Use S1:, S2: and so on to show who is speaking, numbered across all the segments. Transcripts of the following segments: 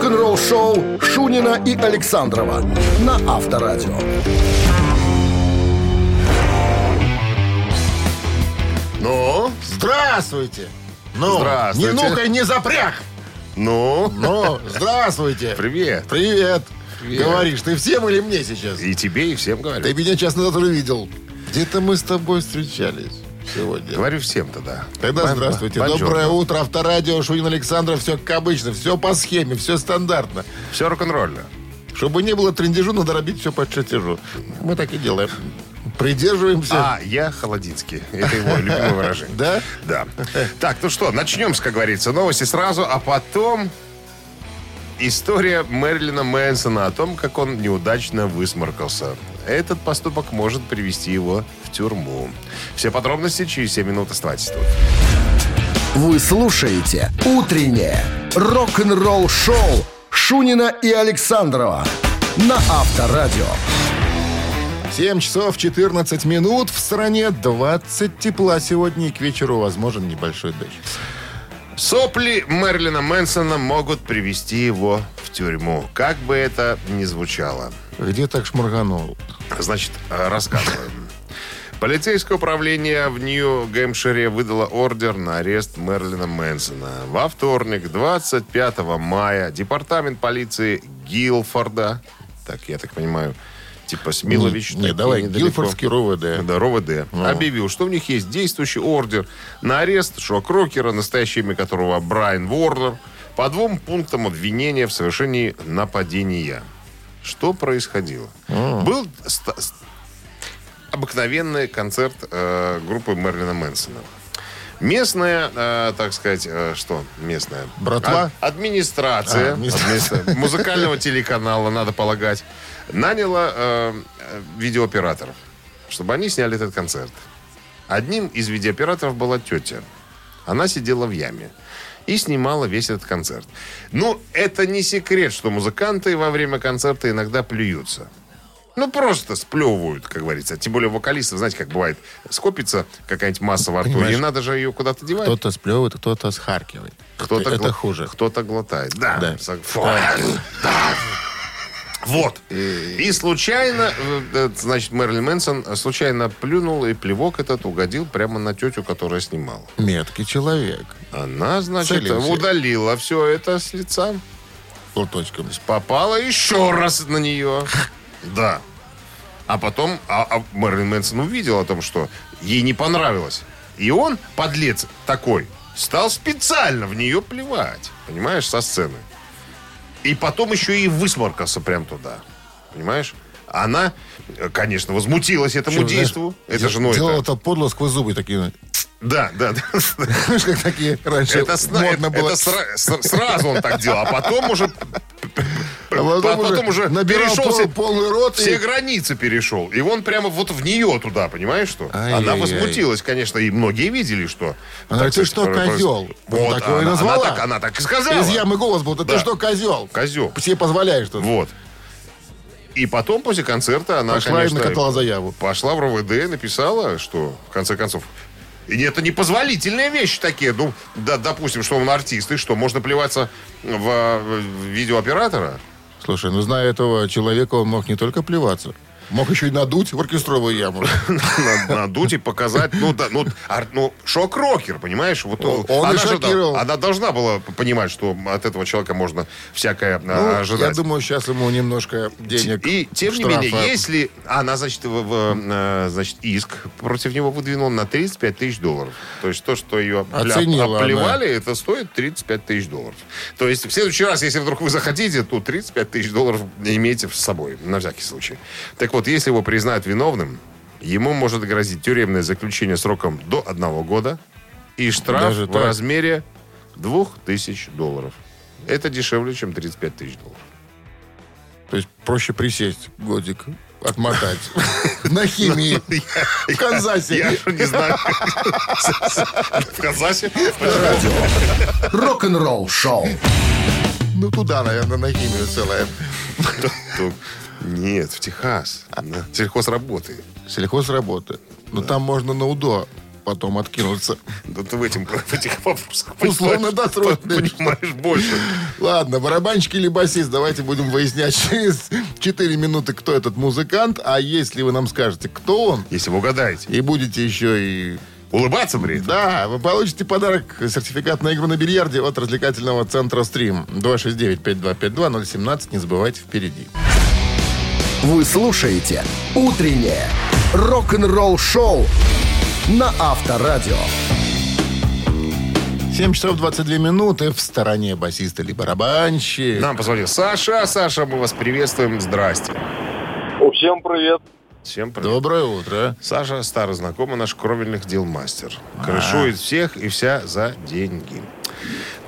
S1: Рок-н-ролл-шоу Шунина и Александрова на Авторадио.
S2: Ну, здравствуйте. Ну,
S3: Здравствуйте.
S2: Не ну-ка, не запряг.
S3: Ну,
S2: Ну, здравствуйте.
S3: привет.
S2: Привет.
S3: Привет.
S2: Говоришь, ты всем или мне сейчас?
S3: И тебе, и всем говорю.
S2: Ты меня часто назад уже видел. Где-то мы с тобой встречались сегодня.
S3: Говорю всем тогда.
S2: Тогда
S3: Бон-
S2: здравствуйте.
S3: бонжорно.
S2: Доброе утро. Авторадио, Шунин Александров. Все как обычно. Все по схеме, все стандартно.
S3: Все рок-н-ролльно.
S2: Чтобы не было трендежу, надо робить все по чертежу. Мы так и делаем. Придерживаемся.
S3: А, я Холодинский. Это его любимое выражение.
S2: Да?
S3: Да. Так, ну что, начнем, как говорится, новости сразу, а потом история Мэрилина Мэнсона о том, как он неудачно высморкался. Этот поступок может привести его в тюрьму. Все подробности через 7 минут. Оставайтесь тут.
S1: Вы слушаете «Утреннее рок-н-ролл-шоу» Шунина и Александрова на Авторадио.
S2: 7 часов 14 минут. В стране 20 тепла сегодня и к вечеру возможен небольшой дождь.
S3: Сопли Мэрилина Мэнсона могут привести его в тюрьму. Как бы это ни звучало.
S2: Где так шморганул?
S3: Значит, э, рассказываем. Полицейское управление в Нью-Гэмпшире выдало ордер на арест Мерлина Мэнсона. Во вторник, 25 мая, департамент полиции Гилфорда, так я так понимаю, типа Смилович.
S2: Не, не, давай,
S3: недалеко.
S2: Гилфордский РОВД.
S3: Да, РОВД. Объявил, что у них есть действующий ордер на арест шок-рокера, настоящее имя которого Брайан Ворнер, по двум пунктам обвинения в совершении нападения. Что происходило? Был ста- с- обыкновенный концерт э, группы Мерлина Мэнсона. Местная, э, так сказать, э, что местная?
S2: Братва?
S3: А- администрация
S2: А, администрация.
S3: администра- музыкального телеканала, надо полагать, наняла э, видеооператоров, чтобы они сняли этот концерт. Одним из видеооператоров была тетя. Она сидела в яме и снимала весь этот концерт. Ну, это не секрет, что музыканты во время концерта иногда плюются. Ну, просто сплевывают, как говорится. Тем более вокалисты, знаете, как бывает, скопится какая-нибудь масса во рту, и надо же ее куда-то девать.
S2: Кто-то сплевывает, кто-то схаркивает.
S3: Кто-то
S2: это
S3: гла-
S2: хуже.
S3: Кто-то глотает. Да.
S2: Да.
S3: Фу. Да. Вот. И случайно, э, э, значит, Мэрилин Мэнсон случайно плюнул, и плевок этот угодил прямо на тетю, которая снимала.
S2: Меткий человек.
S3: Она, значит,
S2: Целился.
S3: удалила все это с лица.
S2: Платочком.
S3: Попала еще раз на нее. Да. А потом а, а Мэрилин Мэнсон увидел о том, что ей не понравилось. И он, подлец такой, стал специально в нее плевать. Понимаешь, со сцены. И потом еще и высморкался прям туда. Понимаешь? Она, конечно, возмутилась этому
S2: знаешь,
S3: действу. это же, ну,
S2: Делал
S3: это...
S2: подло сквозь зубы такие.
S3: Да, да, да.
S2: Знаешь, как такие раньше
S3: Это,
S2: модно
S3: это-
S2: было.
S3: это сра- сразу он так делал, а потом уже,
S2: А потом,
S3: а потом уже
S2: набирал
S3: перешел
S2: пол-
S3: все,
S2: полный рот.
S3: все
S2: и-
S3: границы перешел. И он прямо вот в нее туда, понимаешь что?
S2: Ай-яй-яй.
S3: Она возмутилась, конечно, и многие видели, что...
S2: Она
S3: так
S2: ты что, козел?
S3: Вот,
S2: Так
S3: она,
S2: назвала.
S3: она так, она так и сказала.
S2: Из ямы голос был. Да
S3: Да.
S2: ты что, козел?
S3: Козел.
S2: Себе позволяешь тут.
S3: Вот. И потом, после концерта, она,
S2: Пошла
S3: конечно...
S2: и накатала заяву.
S3: Пошла в РОВД, написала, что, в конце концов, и это непозволительные вещи такие. Ну, да, допустим, что он артист, и что, можно плеваться в, в видеооператора?
S2: Слушай, ну зная этого человека, он мог не только плеваться. Мог еще и надуть в оркестровую яму.
S3: Надуть и показать. Ну, да, ну, ну шок-рокер, понимаешь? Вот,
S2: Он- он
S3: она,
S2: и
S3: же
S2: шокировал.
S3: она должна была понимать, что от этого человека можно всякое а,
S2: Ну,
S3: ожидать.
S2: я думаю, сейчас ему немножко денег
S3: И тем не
S2: штрафа.
S3: менее, если она, значит, в- э, значит, иск против него выдвинул на 35 тысяч долларов. То есть то, что ее
S2: Оценила
S3: оплевали, это стоит 35 тысяч долларов. То есть в следующий раз, если вдруг вы захотите, то 35 тысяч долларов имейте с собой, на всякий случай. Так вот, если его признают виновным, ему может грозить тюремное заключение сроком до одного года и штраф
S2: Даже
S3: в
S2: так?
S3: размере 2000 долларов. Это дешевле, чем 35 тысяч долларов.
S2: То есть проще присесть годик, отмотать. На химии. В Канзасе.
S3: Я же не знаю. В Казасе?
S1: Рок-н-ролл шоу.
S2: Ну, туда, наверное, на химию целая.
S3: Нет, в Техас. На сельхозработы.
S2: Сельхозработа. Ну, там можно на УДО потом откинуться.
S3: Да ты в, этим, в этих вопросах
S2: Условно досрочно.
S3: понимаешь больше.
S2: Ладно, барабанщик или басист, давайте будем выяснять через 4 минуты, кто этот музыкант. А если вы нам скажете, кто он,
S3: Если вы угадаете.
S2: и будете еще и...
S3: Улыбаться при этом?
S2: Да, вы получите подарок, сертификат на игру на бильярде от развлекательного центра «Стрим». 269-5252-017, не забывайте, впереди.
S1: Вы слушаете «Утреннее рок-н-ролл-шоу» на Авторадио.
S2: 7 часов 22 минуты в стороне басиста или барабанщик.
S3: Нам позвонил Саша. Саша, мы вас приветствуем. Здрасте.
S4: Всем привет.
S3: Всем привет.
S2: Доброе утро.
S3: Саша, старый знакомый наш кровельных дел мастер. Крышует всех и вся за деньги.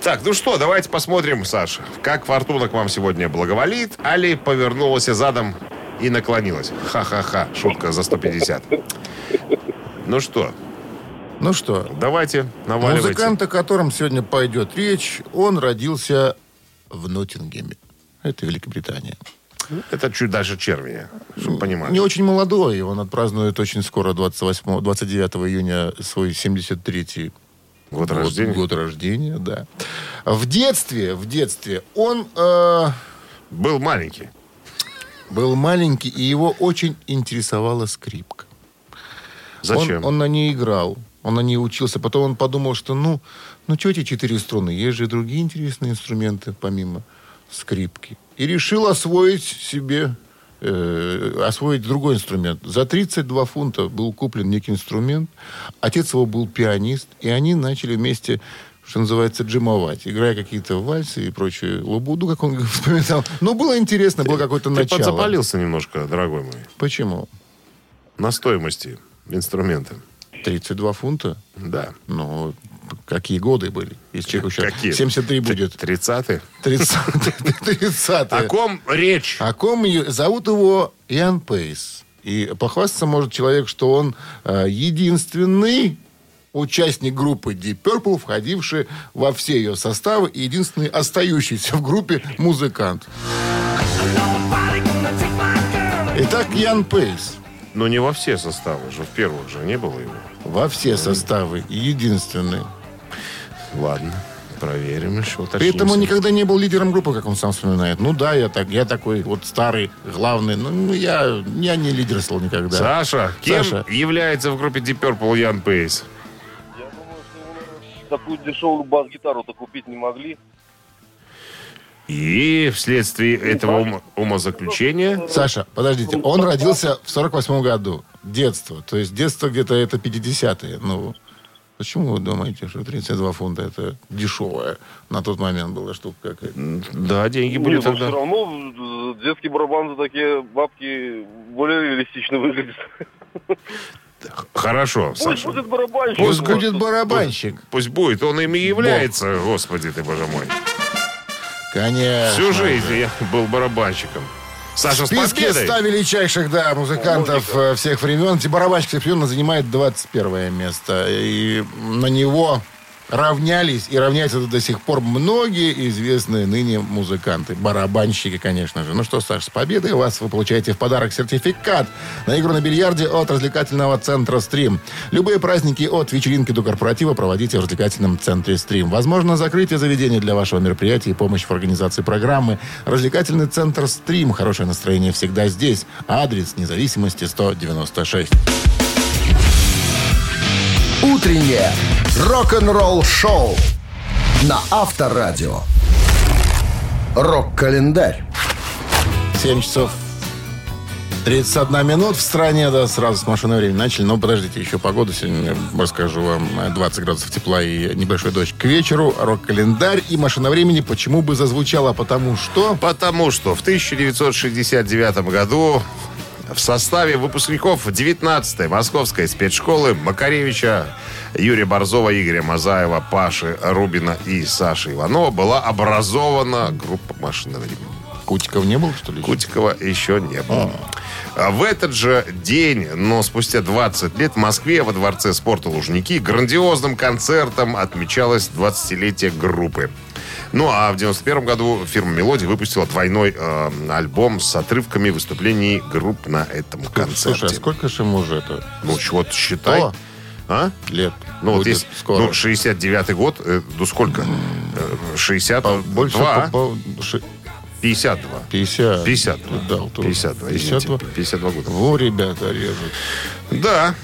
S3: Так, ну что, давайте посмотрим, Саша, как фортуна к вам сегодня благоволит, али повернулась задом и наклонилась. Ха-ха-ха, шутка за 150. Ну что,
S2: Ну что,
S3: давайте, наваливайте.
S2: музыкант, о котором сегодня пойдет речь, он родился в Ноттингеме. Это Великобритания.
S3: Это чуть дальше червеня, чтобы понимать.
S2: Не очень молодой, он отпразднует очень скоро, 28, 29 июня, свой 73-й
S3: Год рождения.
S2: Год рождения, да. В детстве, в детстве он э,
S3: Был маленький.
S2: Был маленький, и его очень интересовала скрипка.
S3: Зачем?
S2: Он, он на ней играл, он на ней учился. Потом он подумал, что ну, ну что эти четыре струны? Есть же и другие интересные инструменты, помимо скрипки. И решил освоить себе, э, освоить другой инструмент. За 32 фунта был куплен некий инструмент. Отец его был пианист, и они начали вместе что называется, джимовать, играя какие-то вальсы и прочую лабуду, как он вспоминал. Но было интересно, было какое-то
S3: Ты
S2: начало.
S3: подзапалился немножко, дорогой мой,
S2: Почему?
S3: на стоимости инструмента.
S2: 32 фунта?
S3: Да.
S2: Ну, какие годы были? Если человеку сейчас
S3: Какие?
S2: 73 будет.
S3: 30-й.
S2: 30 30
S3: О ком речь?
S2: О ком зовут его Иоанн Пейс. И похвастаться может человек, что он э, единственный участник группы Deep Purple, входивший во все ее составы, и единственный остающийся в группе музыкант. Итак, Ян Пейс.
S3: Но не во все составы же. В первых же не было его.
S2: Во все составы. Единственный.
S3: Ладно. Проверим еще.
S2: При этом он никогда не был лидером группы, как он сам вспоминает. Ну да, я так, я такой вот старый, главный. Ну, ну, я, я не лидерствовал никогда.
S3: Саша, кем
S2: Саша.
S3: является в группе Deep Purple Ян Пейс?
S4: Такую дешевую бас-гитару-то купить не могли.
S3: И вследствие этого ума- умозаключения...
S2: Саша, подождите, он родился в 48 году. Детство. То есть детство где-то это 50-е. Ну, почему вы думаете, что 32 фунта это дешевая на тот момент была штука какая-то?
S3: Да, деньги были
S4: Нет, ну,
S3: тогда.
S4: все равно э, детский барабан за такие бабки более реалистично выглядит.
S3: Хорошо,
S4: Пусть
S3: Саша.
S4: будет барабанщик.
S2: Пусть будет барабанщик.
S3: Пусть будет, он ими и является, господи ты, боже мой.
S2: Конечно.
S3: Всю жизнь я был барабанщиком. Саша,
S2: В
S3: с
S2: списке
S3: победой!
S2: 100 величайших, да, музыкантов э, всех времен. Барабанщик всех времен занимает 21 место. И на него равнялись и равняются до сих пор многие известные ныне музыканты. Барабанщики, конечно же. Ну что, Саш, с победой вас вы получаете в подарок сертификат на игру на бильярде от развлекательного центра «Стрим». Любые праздники от вечеринки до корпоратива проводите в развлекательном центре «Стрим». Возможно, закрытие заведения для вашего мероприятия и помощь в организации программы. Развлекательный центр «Стрим». Хорошее настроение всегда здесь. Адрес независимости 196.
S1: Утреннее рок-н-ролл-шоу на Авторадио. Рок-календарь.
S2: 7 часов 31 минут в стране, да, сразу с машиной времени начали. Но подождите, еще погоду сегодня расскажу вам. 20 градусов тепла и небольшой дождь к вечеру. Рок-календарь и машина времени почему бы зазвучала? Потому что...
S3: Потому что в 1969 году в составе выпускников 19-й Московской спецшколы Макаревича, Юрия Борзова, Игоря Мазаева, Паши Рубина и Саши Иванова была образована группа «Машина времени».
S2: Кутиков не было, что ли?
S3: Кутикова еще не было. А В этот же день, но спустя 20 лет, в Москве во Дворце спорта «Лужники» грандиозным концертом отмечалось 20-летие группы. Ну, а в 91 году фирма «Мелодия» выпустила двойной э, альбом с отрывками выступлений групп на этом концерте.
S2: Слушай, а сколько же ему уже это?
S3: Ну, вот считай.
S2: Сто?
S3: А?
S2: Лет.
S3: Ну, вот есть,
S2: скоро.
S3: ну, 69-й год, э, ну, сколько? Э, 62,
S2: Больше по- по- ши-
S3: 52.
S2: 50.
S3: 52.
S2: Дал тоже.
S3: 52, извините,
S2: 52.
S3: 52 года.
S2: Во, ребята, режут.
S3: Да.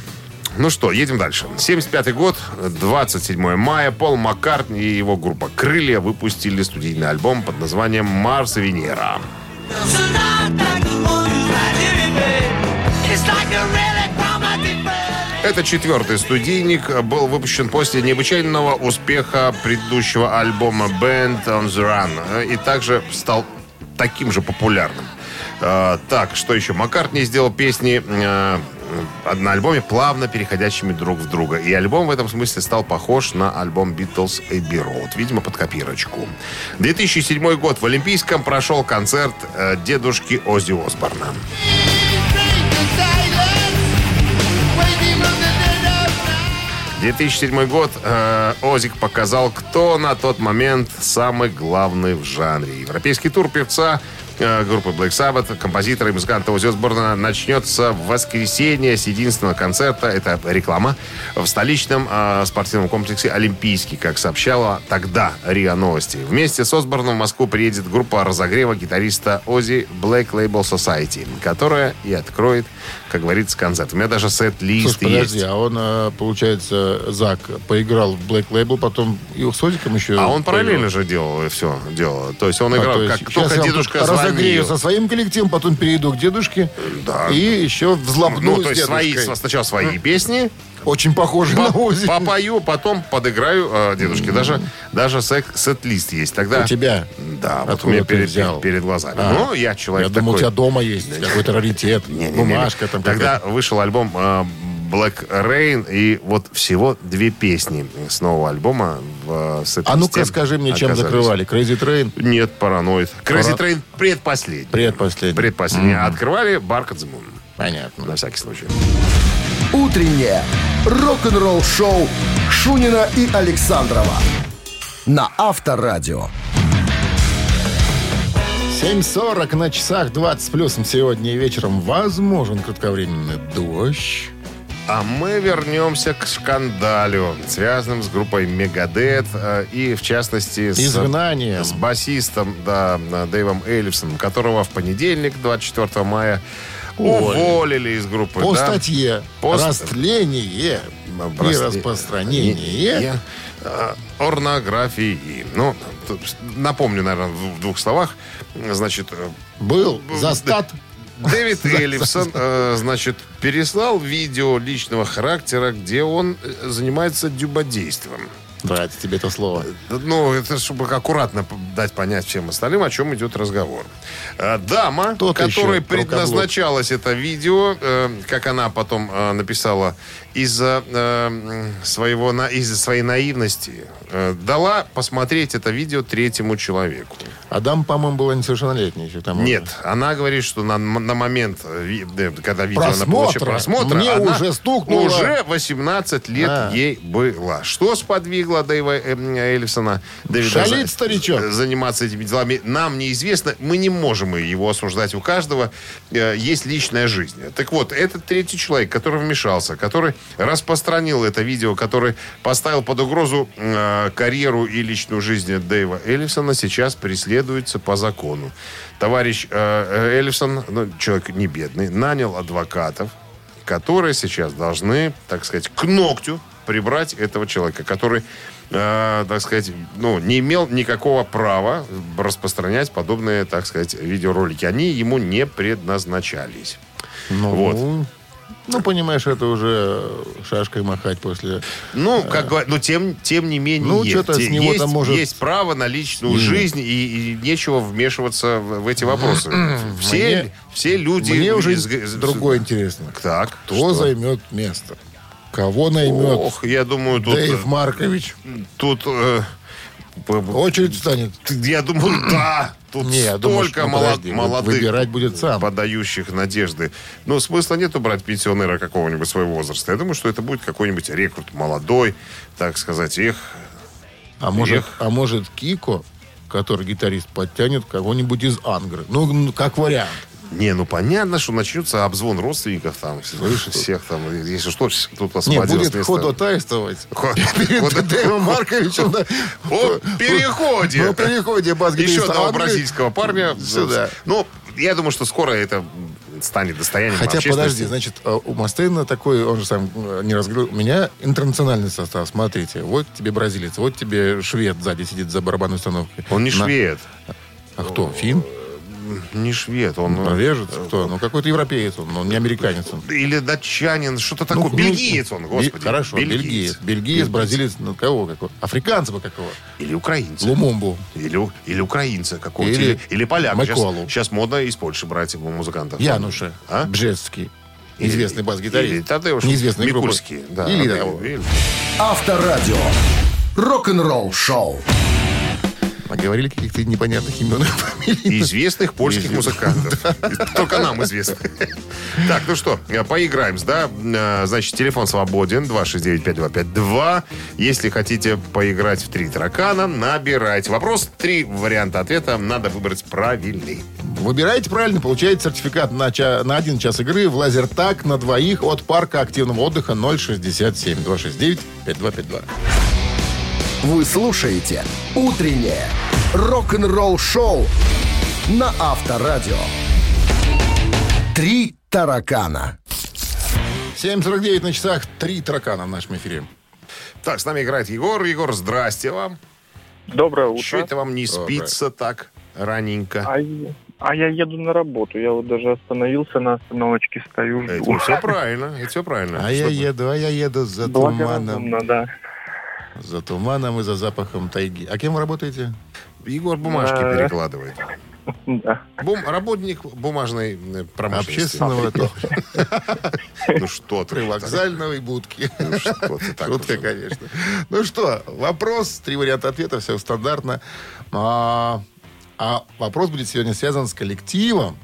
S3: Ну что, едем дальше. 75 год, 27 мая. Пол Маккартни и его группа «Крылья» выпустили студийный альбом под названием «Марс и Венера». Это четвертый студийник, был выпущен после необычайного успеха предыдущего альбома Band on the Run и также стал таким же популярным. Э, так, что еще? Маккартни сделал песни э, на альбоме, плавно переходящими друг в друга. И альбом в этом смысле стал похож на альбом Beatles Abbey Road, видимо, под копирочку. 2007 год в Олимпийском прошел концерт э, дедушки Оззи Осборна. 2007 год э, Озик показал, кто на тот момент самый главный в жанре. Европейский тур певца э, группы Black Sabbath, композитора и музыканта Оззи Осборна начнется в воскресенье с единственного концерта, это реклама, в столичном э, спортивном комплексе «Олимпийский», как сообщала тогда РИА Новости. Вместе с Осборном в Москву приедет группа разогрева гитариста Оззи Black Label Society, которая и откроет, как говорится, концерт. У меня даже сет-лист
S2: Слушай, подожди,
S3: есть.
S2: а он, э, получается, Зак поиграл в Black Label, потом и с Озиком еще...
S3: А он параллельно
S2: поиграл.
S3: же делал все дело. То есть он
S2: А,
S3: играл,
S2: то есть
S3: как только дедушка
S2: тут
S3: звонил.
S2: со своим коллективом, потом перейду к дедушке.
S3: Да.
S2: И еще взлобну
S3: Ну, то есть свои, сначала свои песни,
S2: Очень похоже на
S3: по-
S2: Ози.
S3: попою, потом подыграю э, дедушке. Даже, даже сет-лист есть. Тогда...
S2: У тебя?
S3: Да, вот у
S2: Откуда
S3: меня перед,
S2: взял?
S3: перед глазами.
S2: А.
S3: Ну, я человек
S2: Я думал, у
S3: такой.
S2: тебя дома есть какой-то раритет,
S3: Не-не-не.
S2: бумажка там
S3: Тогда вышел альбом э, Black Rain, и вот всего две песни с нового альбома в э, сет-листе
S2: А ну-ка скажи мне, чем
S3: оказались.
S2: закрывали? Crazy Train?
S3: Нет, параноид. Crazy
S2: Пара-
S3: Train предпоследний.
S2: Предпоследний.
S3: Предпоследний. А открывали Bark at the Moon.
S2: Понятно.
S3: На всякий случай.
S1: Утреннее рок-н-ролл-шоу Шунина и Александрова на Авторадио.
S2: 7.40 на часах 20 плюсом сегодня вечером возможен кратковременный дождь.
S3: А мы вернемся к скандалю, связанным с группой Мегадет э, и, в частности, с,
S2: Изгнанием.
S3: с басистом да, Дэйвом Эллифсоном, которого в понедельник, 24 мая, уволили из группы.
S2: По
S3: да.
S2: статье
S3: По ст-
S2: «Растление и
S3: Прости-
S2: распространение».
S3: э, Орнографии. Ну, напомню, наверное, в двух словах. Значит, э,
S2: Был застат
S3: Дэвид Эллифсон, э, значит, переслал видео личного характера, где он э, занимается дюбодейством.
S2: Нравится тебе это слово.
S3: Ну, это чтобы аккуратно дать понять всем остальным, о чем идет разговор. Э, Дама,
S2: Тот
S3: которой
S2: еще рукоблуд.
S3: предназначалось это видео, э, как она потом э, написала, из-за э, своего на- из-за своей наивности э, дала посмотреть это видео третьему человеку.
S2: Адам, по-моему, была несовершеннолетняя еще там.
S3: Нет, она говорит, что на, на момент, э, э, когда видео она
S2: Просмотра.
S3: получила просмотра,
S2: Мне
S3: она
S2: уже стукнуло.
S3: Уже 18 лет
S2: А.
S3: ей было. Что сподвигло Дэйва э, Эллифсона Дэвида
S2: Шалит
S3: за-
S2: старичок.
S3: заниматься этими делами, нам неизвестно. Мы не можем его осуждать. У каждого э, есть личная жизнь. Так вот, этот третий человек, который вмешался, который распространил это видео, который поставил под угрозу э, карьеру и личную жизнь Дэйва Эллифсона, сейчас преследуется по закону. Товарищ э, Эллифсон, ну, человек не бедный, нанял адвокатов, которые сейчас должны, так сказать, к ногтю прибрать этого человека, который, э, так сказать, ну, не имел никакого права распространять подобные, так сказать, видеоролики. Они ему не предназначались.
S2: Ну,
S3: Вот.
S2: Ну, понимаешь, это уже шашкой махать после...
S3: Ну, как говорят, но тем, тем не менее,
S2: Ну,
S3: есть,
S2: что-то с него
S3: есть,
S2: там может-
S3: есть право на личную жизнь, и, и нечего вмешиваться в, в эти вопросы. Все,
S2: Мне-
S3: все люди...
S2: Мне уже
S3: из-
S2: другое интересно.
S3: Так,
S2: Кто
S3: что?
S2: займет место? Кого наймет
S3: Ох, я думаю, тут...
S2: Дэйв Маркович?
S3: Тут... э,
S2: Очередь встанет.
S3: Я думаю, да. Тут
S2: Не, думаю,
S3: столько
S2: что, ну,
S3: молод-
S2: подожди,
S3: молодых
S2: выбирать будет сам.
S3: подающих надежды. Но смысла нету брать пенсионера какого-нибудь своего возраста. Я думаю, что это будет какой-нибудь рекрут молодой, так сказать, их.
S2: А может,
S3: Эх.
S2: а может Кико, который гитарист, подтянет кого-нибудь из Ангры? Ну, ну, как вариант.
S3: Не, ну понятно, что начнется обзвон родственников там, слышишь, всех там, если что, тут
S2: Не,
S3: освободилось
S2: будет
S3: место.
S2: ходатайствовать.
S3: Хо-
S2: Перед Дэйвом Марковичем
S3: О переходе.
S2: на переходе
S3: Еще одного бразильского парня.
S2: Сюда.
S3: Ну, я думаю, что скоро это станет достоянием
S2: Хотя, подожди, значит, э, у Мастейна такой, он же сам э, не разговаривал. У меня интернациональный состав, смотрите. Вот тебе бразилец, вот тебе швед сзади сидит за барабанной установкой.
S3: Он не швед.
S2: А кто? Фин?
S3: Не швед, он...
S2: Норвежец? Кто? Ну, какой-то европеец он, он не американец он.
S3: Или датчанин, что-то
S2: Ну,
S3: такое.
S2: ну,
S3: Бельгиец он, господи.
S2: Хорошо, бельгиец. Бельгиец, бразилец, ну, кого? какого? Африканца бы какого?
S3: Или украинца.
S2: Лумумбу.
S3: Или, или украинца какого-то.
S2: Или
S3: Или, или поляка. Сейчас,
S2: Маколу.
S3: сейчас модно из Польши брать его музыкантов.
S2: Януша.
S3: А?
S2: Бжецкий. Известный
S3: Или
S2: бас-гитарист.
S3: Тадеуш
S2: Неизвестный группы.
S3: Микульский. Да,
S2: Или
S3: или-
S1: Авторадио. Рок-н-ролл шоу.
S2: Наговорили каких-то непонятных имен и фамилий.
S3: Известных польских музыкантов. Только нам известно. Так, ну что, э, поиграем, да? Э, Значит, телефон свободен, 269-5252. Если хотите поиграть в три таракана, набирайте. Вопрос, три варианта ответа, надо выбрать правильный.
S2: Выбираете правильно, получаете сертификат на, ча- на один час игры в лазертаг на двоих от парка активного отдыха 067 269 5252.
S1: Вы слушаете «Утреннее рок-н-ролл-шоу» на Авторадио. «Три таракана».
S2: 7.49 на часах, три таракана в нашем эфире.
S3: Так, с нами играет Егор. Егор, здрасте вам.
S4: Доброе утро.
S3: Что это вам не
S2: Доброе.
S3: спится так раненько?
S4: А, я- а я еду на работу. Я вот даже остановился на остановочке, стою, жду.
S3: Это все правильно, это все правильно.
S2: А я
S3: Что-
S2: еду, а я еду за туманом.
S4: Благоразумно, да.
S2: За туманом и за запахом тайги. А кем вы работаете?
S3: Егор бумажки
S4: Да.
S3: перекладывает.
S4: Да.
S3: Бум- работник бумажной э, промышленности.
S2: Общественного
S3: Ну что ты?
S2: привокзальной будки.
S3: Ну что ты так
S2: Шутка, конечно. Ну что, вопрос, три варианта ответа, все стандартно. А, а вопрос будет сегодня связан с коллективом,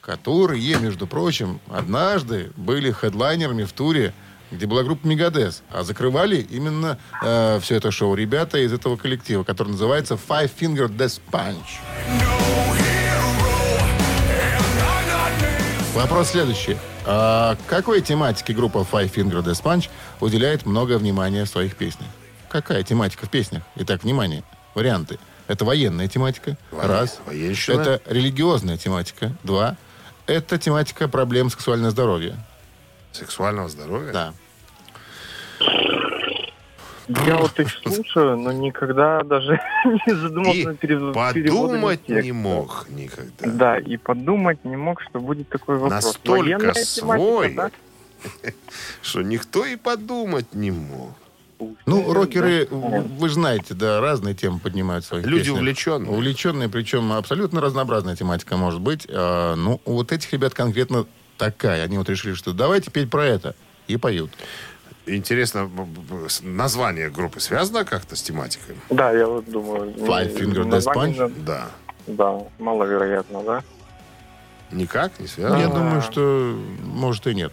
S2: которые, между прочим, однажды были хедлайнерами в туре, где была группа Мегадес, а закрывали именно все это шоу ребята из этого коллектива, который называется Five Finger Death Punch. Вопрос следующий. А какой тематике группа Five Finger Death Punch уделяет много внимания в своих песнях? Какая тематика в песнях? Итак, внимание, варианты. Это военная тематика.
S3: Воен-
S2: Раз.
S3: военщина.
S2: Это религиозная тематика. Два. Это тематика проблем сексуального здоровья.
S3: Сексуального здоровья?
S2: Да.
S4: Я вот их слушаю, но никогда даже не задумался
S3: И
S4: над перев-
S3: подумать не мог никогда.
S4: Да, и подумать не мог, что будет такой вопрос.
S3: Настолько
S4: Военная тематика,
S3: свой,
S4: да?
S3: что никто и подумать не мог.
S2: Ну, рокеры, вы же знаете, да, разные темы поднимают в своих
S3: Люди
S2: песнях.
S3: увлеченные.
S2: Увлеченные, причем абсолютно разнообразная тематика может быть. А, ну, у вот этих ребят конкретно такая. Они вот решили, что давайте петь про это. И поют.
S3: Интересно, название группы связано как-то с тематикой?
S4: Да, я вот думаю.
S2: Five
S4: ну,
S2: Finger Death Punch?
S3: Да.
S4: Да, маловероятно, да?
S3: Никак не связано?
S2: Я думаю, что может и нет.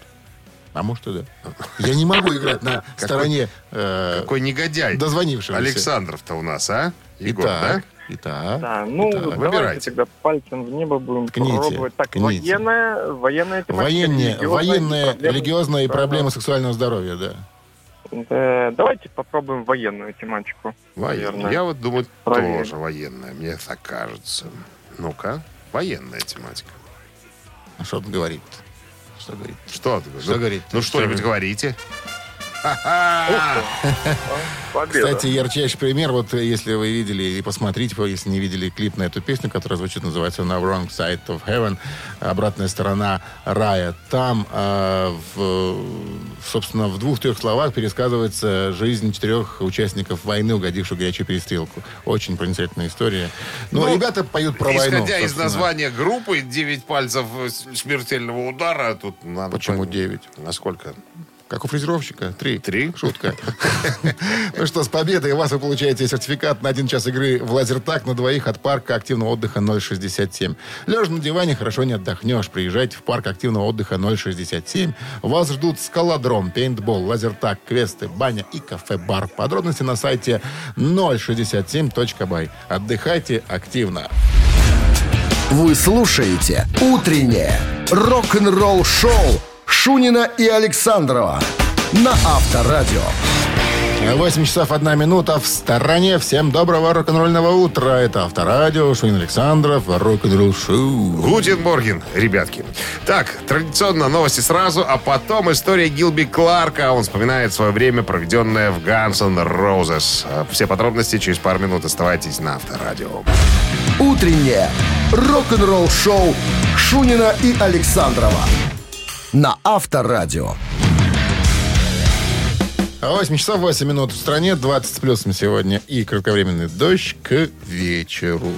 S2: А может и да. Я не могу играть на стороне э,
S3: Какой негодяй.
S2: дозвонившегося.
S3: Александров-то у нас, а? Егор,
S2: Итак, итак.
S4: Да, ну,
S2: Итак,
S4: давайте
S3: выбирайте.
S4: тогда пальцем в небо будем
S2: Ткните,
S4: пробовать. Так,
S2: ткните.
S4: военная, военная тематика.
S2: Военные,
S4: религиозная
S2: военные,
S4: и проблемы
S2: религиозные и
S4: сексуального-
S2: проблемы сексуального здоровья, да.
S4: Да, давайте попробуем военную тематику.
S3: Военная. Я вот думаю,
S4: Проверим.
S3: тоже военная, мне так кажется. Ну-ка, военная тематика.
S2: А что он говорит? Что говорит?
S3: Что
S2: Что
S3: ну,
S2: говорит?
S3: Ну,
S2: Что
S3: что-нибудь
S2: говорит?
S3: говорите.
S4: Победа.
S2: Кстати, ярчайший пример, вот если вы видели и посмотрите, если не видели клип на эту песню, которая звучит, называется «На Wrong Side of Heaven», обратная сторона рая. Там, э, в, собственно, в двух-трех словах пересказывается жизнь четырех участников войны, угодивших в горячую перестрелку. Очень проницательная история. Но
S3: Ну,
S2: ребята поют про войну.
S3: Исходя из названия группы «Девять пальцев смертельного удара», тут надо...
S2: Почему девять?
S3: Насколько?
S2: Как у фрезеровщика. Три.
S3: Три?
S2: Шутка. Ну что, с победой вас вы получаете сертификат на один час игры в лазертаг на двоих от парка активного отдыха 067. Лежа на диване хорошо не отдохнешь. Приезжайте в парк активного отдыха 067. Вас ждут скалодром, пейнтбол, лазертаг, квесты, баня и кафе-бар. Подробности на сайте 067.by. Отдыхайте активно.
S1: Вы слушаете «Утреннее рок-н-ролл-шоу» Шунина и Александрова на Авторадио.
S2: 8 часов 1 минута в стране. Всем доброго рок-н-ролльного утра. Это Авторадио, Шунин Александров, рок-н-ролл шоу.
S3: Guten Morgen, ребятки. Так, традиционно новости сразу, а потом история Гилби Кларка. Он вспоминает свое время, проведенное в N' Roses. Все подробности через пару минут. Оставайтесь на Авторадио.
S1: Утреннее рок-н-ролл-шоу Шунина и Александрова на Авторадио.
S2: 8 часов 8 минут в стране, 20 с плюсом сегодня и кратковременный дождь к вечеру.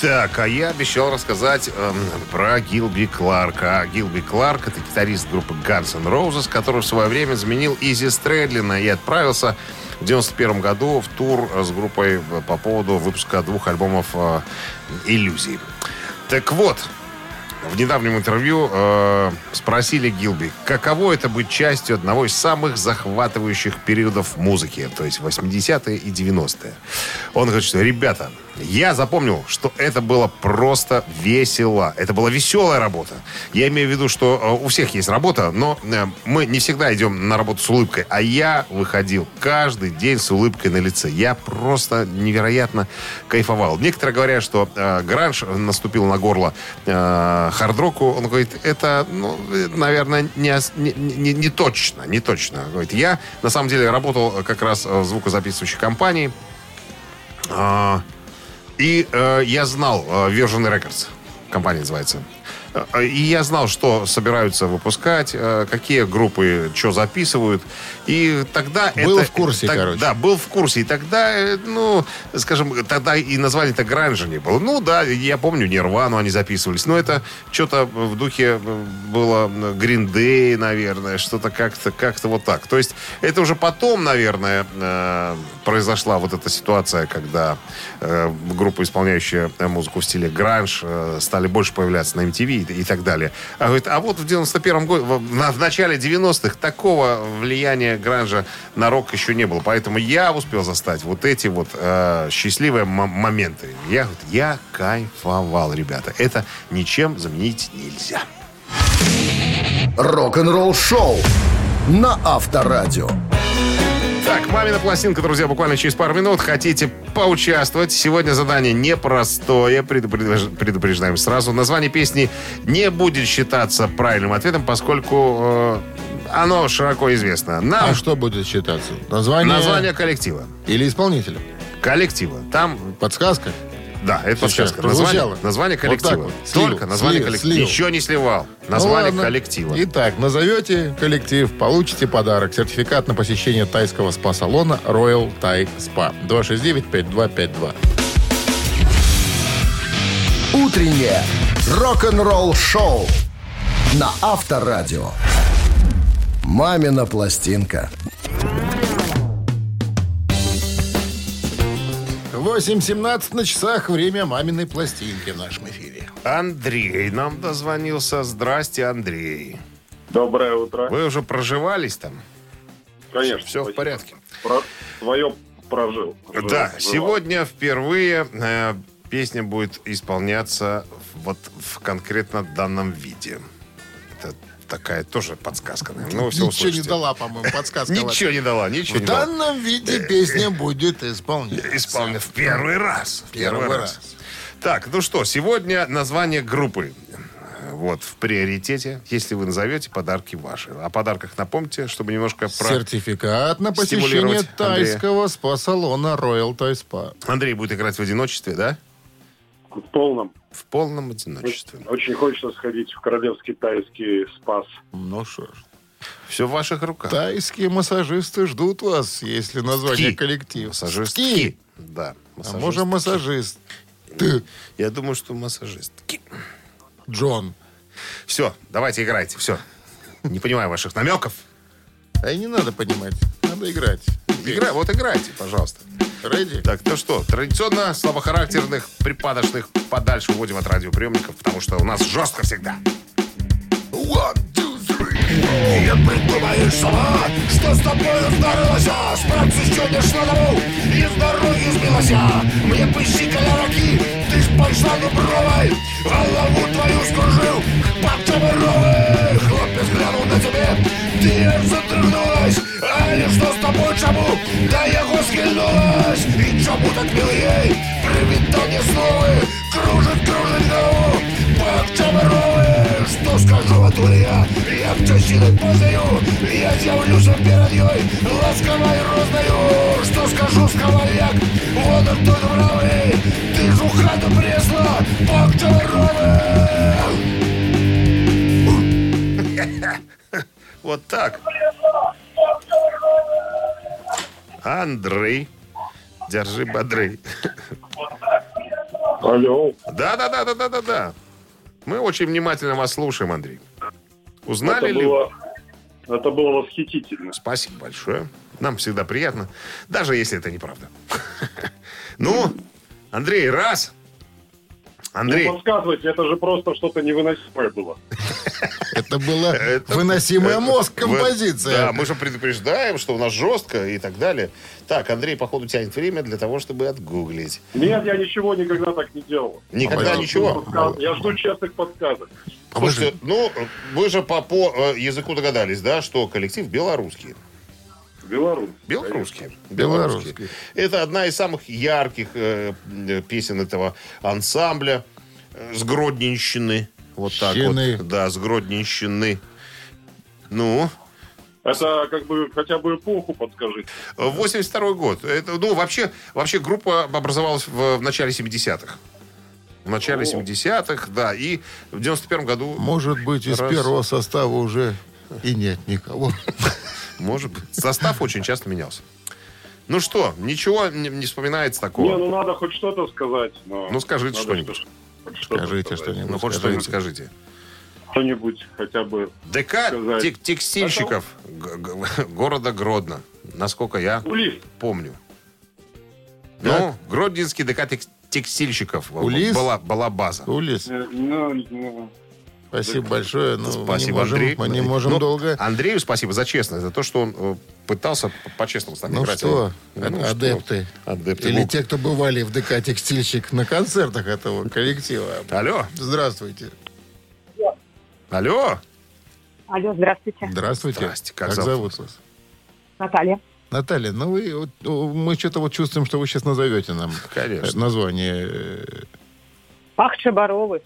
S3: Так, а я обещал рассказать эм, про Гилби Кларка. А Гилби Кларк — это гитарист группы Guns N' Roses, который в свое время заменил Изи Стрэдлина и отправился в 91 году в тур с группой по поводу выпуска двух альбомов э, «Иллюзий». Так вот, в недавнем интервью э, спросили Гилби, каково это быть частью одного из самых захватывающих периодов музыки, то есть 80-е и 90-е. Он говорит, что, ребята, я запомнил, что это было просто весело. Это была веселая работа. Я имею в виду, что э, у всех есть работа, но э, мы не всегда идем на работу с улыбкой. А я выходил каждый день с улыбкой на лице. Я просто невероятно кайфовал. Некоторые говорят, что э, гранж наступил на горло э, хардроку. Он говорит, это, ну, наверное, не, не, не, не точно. Не точно. Говорит, я на самом деле работал как раз в звукозаписывающей компании. Э, и э, я знал, э, Virgin Records, компания называется. Э, и я знал, что собираются выпускать, э, какие группы что записывают. И тогда
S2: Был
S3: это...
S2: в курсе,
S3: так-
S2: короче.
S3: Да, был в курсе. И тогда, э, ну, скажем, тогда и название-то гранжа не было. Ну, да, я помню, Нирвану они записывались. Но это что-то в духе э, было Green Day, наверное, что-то как-то как вот так. То есть это уже потом, наверное, произошла вот эта ситуация, когда группы, исполняющие музыку в стиле гранж, стали больше появляться на MTV и, так далее. А, говорит, а вот в 91 году, в, в начале 90-х такого влияния гранжа на рок еще не было. Поэтому я успел застать вот эти вот э, счастливые моменты. Я, говорит, я кайфовал, ребята. Это ничем заменить нельзя.
S1: Рок-н-ролл-шоу на Авторадио.
S3: Так, мамина пластинка, друзья, буквально через пару минут. Хотите поучаствовать? Сегодня задание непростое, предупреж- предупреждаем сразу. Название песни не будет считаться правильным ответом, поскольку э, оно широко известно. Нам
S2: А что будет считаться? Название,
S3: название коллектива.
S2: или исполнителя?
S3: Коллектива. Там,
S2: Подсказка?
S3: Да, это
S2: Сейчас
S3: подсказка. Название, название
S2: Вот
S3: коллектива.
S2: так вот. Слил,
S3: Только название
S2: слил,
S3: коллектива.
S2: слил.
S3: Еще не сливал.
S2: Ну
S3: Название
S2: ладно.
S3: коллектива.
S2: Итак, назовете коллектив, получите подарок. Сертификат на посещение тайского спа-салона Royal Thai Spa. 269-5252.
S1: Утреннее рок-н-ролл-шоу на Авторадио. «Мамина пластинка».
S2: 8.17 на часах. Время маминой пластинки в нашем эфире.
S3: Андрей нам дозвонился. Здрасте, Андрей.
S4: Доброе утро.
S3: Вы уже проживались там?
S4: Конечно.
S3: Все в
S4: спасибо.
S3: порядке.
S4: Про... Свое прожил. Жил,
S3: Да,
S4: жила.
S3: сегодня впервые э, песня будет исполняться вот в конкретно данном виде. Такая тоже подсказка, наверное. Ну, вы
S2: Ничего
S3: услышите.
S2: не дала, по-моему, подсказка.
S3: Ничего не дала, ничего
S2: В
S3: не дала.
S2: данном виде песня будет исполняться.
S3: Исполнена в первый раз. В первый, раз. Так, ну что, сегодня название группы. Вот, в приоритете. Если вы назовете, подарки ваши. О подарках напомните, чтобы немножко про...
S2: Сертификат на посещение тайского спа-салона Royal Thai Spa.
S3: Андрей будет играть в одиночестве, да?
S4: В полном.
S3: В полном одиночестве.
S4: Очень хочется сходить в королевский тайский спас.
S2: Ну что ж.
S3: Все в ваших руках.
S2: Тайские массажисты ждут вас, если название
S3: Ски.
S2: коллектив.
S3: Массажистки. Да.
S2: А
S3: массажистки.
S2: может массажист? Ты,
S3: Я думаю, что массажистки.
S2: Джон.
S3: Все, давайте играйте. Все. Не понимаю ваших намеков.
S2: А и не надо понимать надо играть.
S3: Игра, вот играйте, пожалуйста.
S2: Ready?
S3: Так, ну что, традиционно слабохарактерных, припадочных подальше уводим от радиоприемников, потому что у нас жестко всегда.
S1: One, two, three. И придумаешь сама, что с тобою здоровося, с процессию не шла домой, и здоровье сбилося. Мне пощикали роки, ты ж пошла дубровой, голову твою скружил, потом не бровай. Ты аж затрыгнулась А не что с тобой чому Да яго схильнулась І чому так милей Привітання слови Кружит, кружит голову Пак чабаровы Что скажу от я Я в чащины познаю? Я з'явлюся перед ёй Ласково и розною. Что скажу сковальяк Вот он тут правый Ты ж у хату пресла Пак чабаровы
S3: Вот так. Андрей. Держи бодрей.
S4: Алло.
S3: Да, да, да, да, да, да, да. Мы очень внимательно вас слушаем, Андрей. Узнали
S4: Это
S3: ли?
S4: было, это было восхитительно.
S3: Спасибо большое. Нам всегда приятно, даже если это неправда. Ну, Андрей, раз. Андрей,
S4: Ну, подсказывайте, это же просто что-то невыносимое было.
S2: Это была выносимая мозг композиция.
S3: Да, мы же предупреждаем, что у нас жестко и так далее. Так, Андрей, походу, тянет время для того, чтобы отгуглить.
S4: Нет, я ничего никогда так не делал.
S3: Никогда ничего.
S4: Я жду честных подсказок.
S3: Слушайте, ну, вы же по, по э, языку догадались, да, что коллектив белорусский.
S4: Беларусь.
S3: Белорусский.
S2: Белорусский.
S3: Это одна из самых ярких э, э, песен этого ансамбля э, с Гродненщины. Вот так
S2: Щины.
S3: вот. Да, с Гродненщины. Ну,
S4: Это как бы хотя бы эпоху подскажите.
S3: 82 год. Это, ну, вообще, вообще группа образовалась в, в начале 70-х. В начале 70-х, да. И в 91 году,
S2: Может быть, из
S3: Раз.
S2: первого состава уже и нет никого.
S3: может быть, состав очень часто менялся. Ну что, ничего не, не вспоминается такого?
S4: Не, ну надо хоть что-то сказать. но
S3: Ну, скажите
S4: надо
S3: что-нибудь.
S4: что-
S2: Скажите
S4: сказать.
S2: что-нибудь.
S3: Ну, хоть
S2: скажите.
S3: что-нибудь скажите.
S4: Что-нибудь хотя бы.
S3: ДК тек- текстильщиков г- города Гродно. Насколько я
S4: Улис.
S3: помню.
S2: Так.
S3: Ну, Гродненский ДК тек- текстильщиков
S2: Улис?
S3: была, была база.
S2: Улис,
S4: Э, ну, ну,
S2: спасибо большое. Ну,
S3: Спасибо,
S2: мы не можем,
S3: Андрей.
S2: Мы не можем
S3: Ну,
S2: долго.
S3: Андрею спасибо за честность, за то, что он э, пытался по-честному с нами
S2: Ну
S3: играть.
S2: что,
S3: Ну, что?
S2: адепты.
S3: Адепты.
S2: Или
S3: Ну,
S2: те, кто бывали в ДК «Текстильщик» на концертах этого коллектива.
S3: Алло,
S2: Здравствуйте.
S3: алло.
S5: Алло, здравствуйте.
S2: Здравствуйте.
S3: Здрасте, как
S2: как
S3: зовут
S2: зовут вас?
S5: Наталья.
S2: Наталья, ну вы, ну, мы что-то вот чувствуем, что вы сейчас назовете нам
S3: Конечно.
S2: э, название. э,
S5: Пах Шабаровы.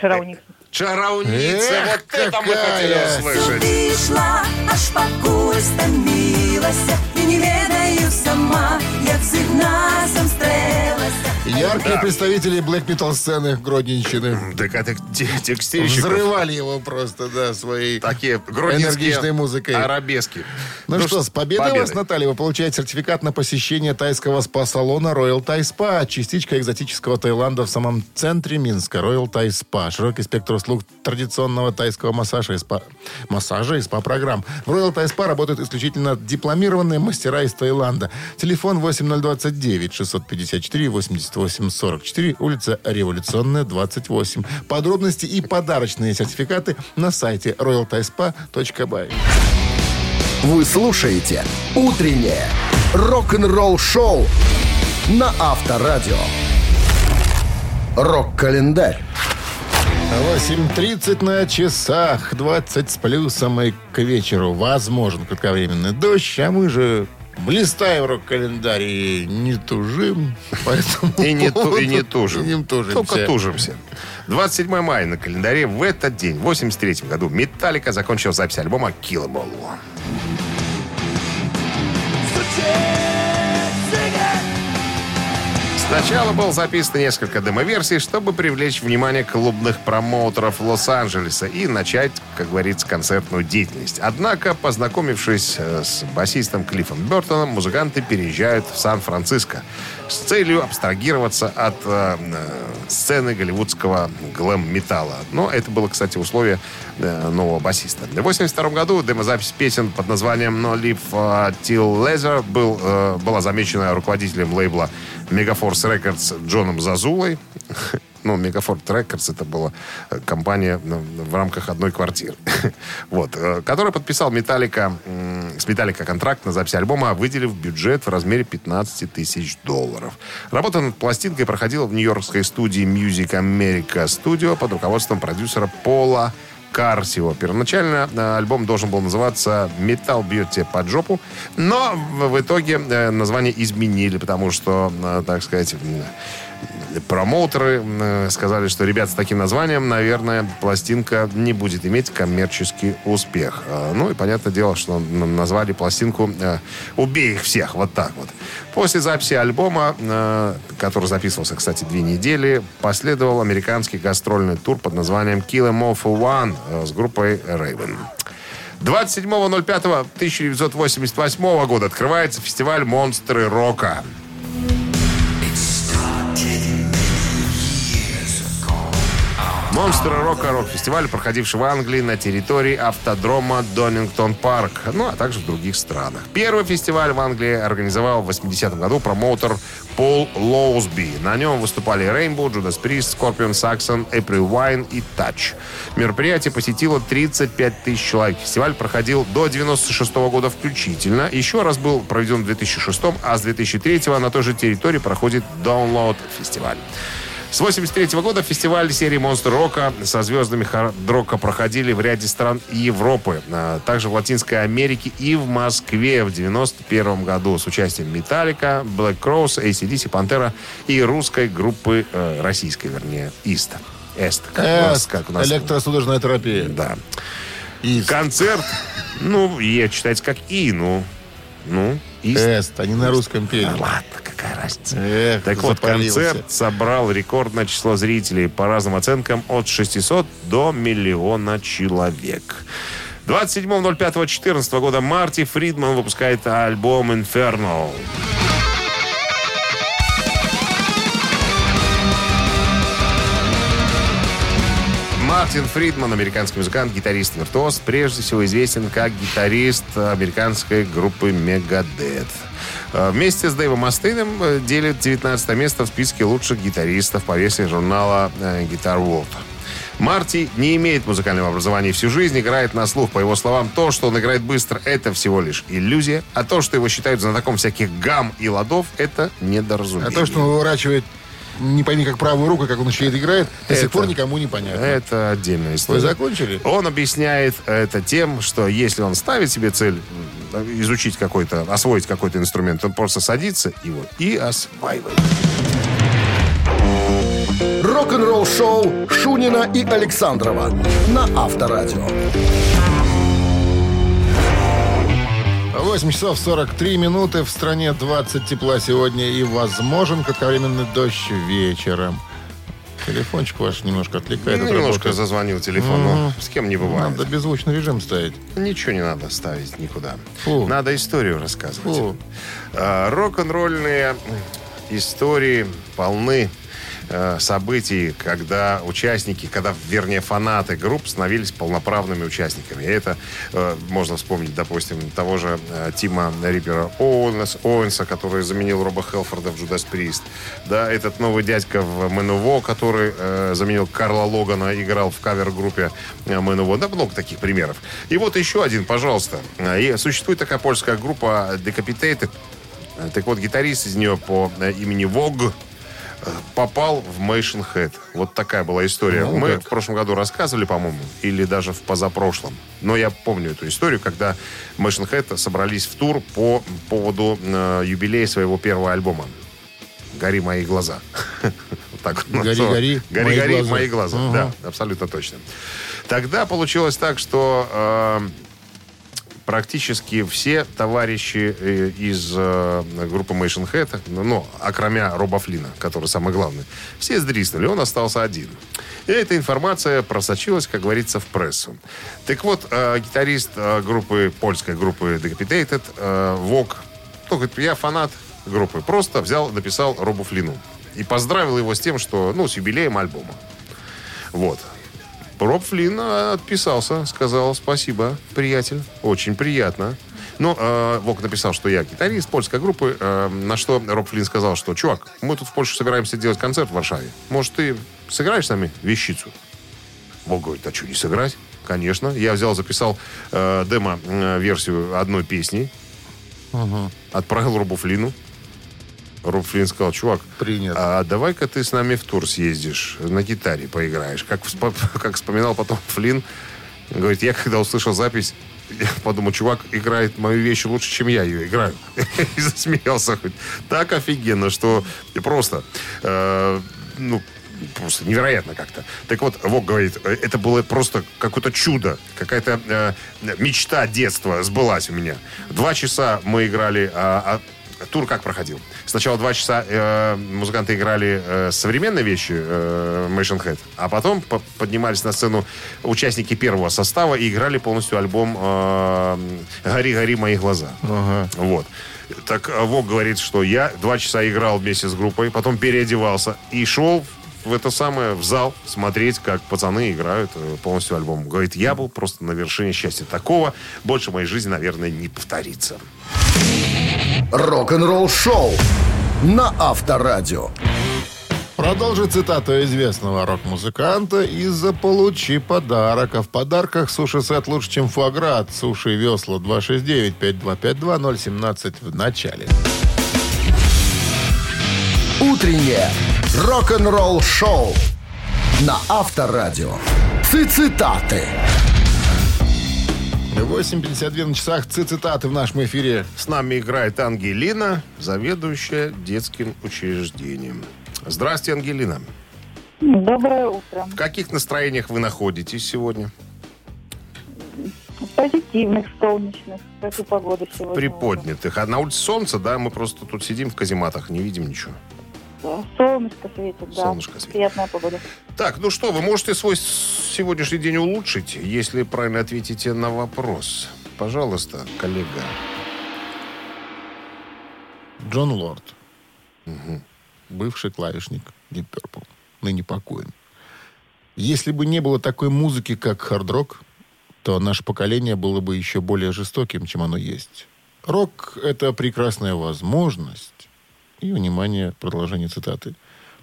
S5: Шаровница.
S3: Чаровница,
S2: Эх,
S3: вот это мы хотели услышать.
S6: Вийшла, аж пакуй стомилася, і не ведаю сама, як Ігнасом стрелася.
S2: Яркие представители блэк метал сцены Гродненщины.
S3: ДК тек- те- текстильщиков.
S2: Взрывали его просто, да, своей
S3: Такие
S2: энергичной музыкой.
S3: арабески.
S2: Ну, что,
S3: ш-
S2: с победой, вас, Наталья. Вы получаете сертификат на посещение тайского спа-салона Royal Thai Spa. Частичка экзотического Таиланда в самом центре Минска. Royal Thai Spa. Широкий спектр услуг традиционного тайского массажа и спа, массажа и спа-программ. В Royal Thai Spa работают исключительно дипломированные мастера из Таиланда. Телефон 8029 654 88 44, улица Революционная, 28. Подробности и подарочные сертификаты на сайте royalthaispa.by.
S7: Вы слушаете «Утреннее рок-н-ролл-шоу» на Авторадио. Рок-календарь.
S2: 8.30 на часах, 20 с плюсом и к вечеру. Возможен кратковременный дождь, а мы же блистаем рок-календарь и не тужим. Поэтому
S3: И не, ту- и не тужим.
S2: И не тужимся.
S3: Только тужимся. 27 мая на календаре в этот день, в 83 году, Металлика закончила запись альбома Kill 'Em All. Сначала было записано несколько демо-версий, чтобы привлечь внимание клубных промоутеров Лос-Анджелеса и начать, как говорится, концертную деятельность. Однако, познакомившись э, с басистом Клиффом Бертоном, музыканты переезжают в Сан-Франциско с целью абстрагироваться от э, э, сцены голливудского глэм-металла. Но это было, кстати, условие э, нового басиста. В 1982 году демозапись песен под названием No Live Till Leather был, э, была замечена руководителем лейбла Megaforce Records Джоном Зазулой. Ну, Megaforce Records это была э, компания ну, в рамках одной квартиры. вот. э, Который подписал Металлика, с Металлика контракт на запись альбома, выделив бюджет в размере 15 тысяч долларов. Работа над пластинкой проходила в нью-йоркской студии Music America Studio под руководством продюсера Пола Карсио. Первоначально э, альбом должен был называться «Металл бьет тебе под жопу», но в итоге э, название изменили, потому что, э, так сказать, промоутеры э, сказали, что ребят с таким названием, наверное, пластинка не будет иметь коммерческий успех. Э, Ну и понятное дело, что назвали пластинку э, «Убей их всех», вот так вот. После записи альбома, э, который записывался, кстати, две недели, последовал американский гастрольный тур под названием «Kill 'Em for One» с группой Raven. 27.05.1988 года открывается фестиваль «Монстры рока». Монстры рока рок-фестиваль, проходивший в Англии на территории автодрома Донингтон Парк, ну а также в других странах. Первый фестиваль в Англии организовал в 80-м году промоутер Пол Лоусби. На нем выступали Rainbow, Judas Priest, Scorpion, Saxon, April Wine и Touch. Мероприятие посетило 35 тысяч человек. Фестиваль проходил до 96 года включительно. Еще раз был проведен в 2006, а с 2003 на той же территории проходит Download фестиваль. С 83 года фестиваль серии «Монстр Рока» со звездами хард-рока проходили в ряде стран Европы, а также в Латинской Америке и в Москве в 91 году с участием Металлика, Black Crowes, ACDC, Пантера и русской группы, э, российской, вернее, Ист. Эст, как, у нас-
S2: Эст,
S3: как у нас.
S2: Электросудорожная терапия.
S3: Да.
S2: Из.
S3: Концерт, ну, е читается как И, ну, ну, Ист.
S2: Эст, они на русском пели.
S3: Ладно, какая разница.
S2: Эх,
S3: Так вот,
S2: запалился.
S3: концерт собрал рекордное число зрителей по разным оценкам от 600 до миллиона человек. 27.05.14 года Марти Фридман выпускает альбом Infernal. Мартин Фридман, американский музыкант, гитарист, виртуоз, прежде всего известен как гитарист американской группы Megadeth. Э, Вместе с Дэйвом Мастейном э, делит 19 место в списке лучших гитаристов по версии журнала э, Guitar World. Марти не имеет музыкального образования всю жизнь играет на слух. По его словам, то, что он играет быстро, это всего лишь иллюзия, а то, что его считают знатоком всяких гам и ладов, это недоразумение.
S2: А то, что он выворачивает не пойми как правую руку, как он еще и играет, до
S3: Это-
S2: сих пор никому не понятно.
S3: Это отдельная история.
S2: Вы закончили?
S3: Он объясняет это тем, что если он ставит себе цель изучить какой-то, освоить какой-то инструмент, он просто садится его и осваивает.
S7: Рок-н-ролл шоу Шунина и Александрова на Авторадио.
S2: 8 часов 43 минуты. В стране 20 тепла сегодня и возможен кратковременный дождь вечером. Телефончик ваш немножко отвлекает
S3: Ну,
S2: от
S3: немножко
S2: работы.
S3: зазвонил телефон, но с кем не бывает.
S2: Надо беззвучный режим ставить.
S3: Ничего не надо ставить никуда.
S2: Фу.
S3: Надо историю рассказывать.
S2: Фу.
S3: А, Рок-н-ролльные истории полны э, событий, когда участники, когда, вернее, фанаты групп становились полноправными участниками. И это э, можно вспомнить, допустим, того же э, Тима Риппера Оуэнс, Оуэнса, который заменил Роба Хелфорда в Judas Priest. Да, этот новый дядька в Мэнуво, который э, заменил Карла Логана, играл в кавер-группе э, Мэнуво. Да, много таких примеров. И вот еще один, пожалуйста. И существует такая польская группа Decapitated. Э, Так вот, гитарист из нее по имени Вог попал в Mation Head. Вот такая была история.
S2: Ну,
S3: Мы
S2: как?
S3: в прошлом году рассказывали, по-моему, или даже в позапрошлом. Но я помню эту историю, когда Mation Head собрались в тур по поводу э, юбилея своего первого альбома. «Гори мои глаза». Так
S2: «Гори,
S3: назвал.
S2: гори,
S3: «Гори,
S2: мои
S3: гори,
S2: глаза».
S3: мои глаза».
S2: Ага.
S3: Да, абсолютно точно. Тогда получилось так, что э, практически все товарищи э, из э, группы Mation Head, ну, окромя Роба Флина, который самый главный, все сдриснули, он остался один. И эта информация просочилась, как говорится, в прессу. Так вот, э, гитарист группы, польской группы Decapitated, Вок, ну, говорит, я фанат группы, просто взял, написал Робу Флину. И поздравил его с тем, что, ну, с юбилеем альбома. Вот. Роб Флинн э, отписался, сказал спасибо, приятель, очень приятно. Ну, э, Вок написал, что я гитарист польской группы, э, на что Роб Флинн сказал, что, чувак, мы тут в Польше собираемся делать концерт в Варшаве. Может, ты сыграешь с нами вещицу? Вок говорит, а что, не сыграть? Конечно. Я взял, записал э, демо-версию одной песни, отправил Робу Флину. Роб Флинн сказал, чувак,
S2: Принято.
S3: а давай-ка ты с нами в тур съездишь, на гитаре поиграешь. Как, как вспоминал потом Флинн, Говорит, я когда услышал запись, я подумал, чувак играет мою вещь лучше, чем я ее играю. И засмеялся хоть. Так офигенно, что просто, э, ну, просто невероятно как-то. Так вот, Вок говорит, э, это было просто какое-то чудо, какая-то э, мечта детства сбылась у меня. Два часа мы играли, а, а тур как проходил? Сначала два часа э, музыканты играли э, современные вещи э, Machine Head, а потом по- поднимались на сцену участники первого состава и играли полностью альбом э, «Гори, гори мои глаза». Вот. Так э, Вок говорит, что я два часа играл вместе с группой, потом переодевался и шел в это самое, в зал смотреть, как пацаны играют э, полностью альбом. Говорит, я был просто на вершине счастья. Такого больше в моей жизни, наверное, не повторится.
S7: Рок-н-ролл шоу на Авторадио.
S2: Продолжи цитату известного рок-музыканта и заполучи подарок. А в подарках суши-сет лучше, чем фуагра от Суши Весла 269-5252-017 в начале.
S7: Утреннее рок-н-ролл шоу на Авторадио. Цитаты.
S2: 8.52 на часах. Цитаты в нашем эфире.
S3: С нами играет Ангелина, заведующая детским учреждением. Здравствуйте, Ангелина.
S5: Доброе утро.
S3: В каких настроениях вы находитесь сегодня?
S5: Позитивных, солнечных. Какую погоду сегодня?
S3: Приподнятых. А на улице солнце, да? Мы просто тут сидим в казематах, не видим ничего.
S5: Солнышко светит, да.
S3: Солнышко светит.
S5: Приятная погода.
S3: Так, ну что, вы можете свой сегодняшний день улучшить, если правильно ответите на вопрос. Пожалуйста, коллега.
S2: Джон Лорд. Бывший клавишник Deep Purple. Ныне покоен. Если бы не было такой музыки, как хард-рок, то наше поколение было бы еще более жестоким, чем оно есть. Рок — это прекрасная возможность, и, внимание, продолжение цитаты,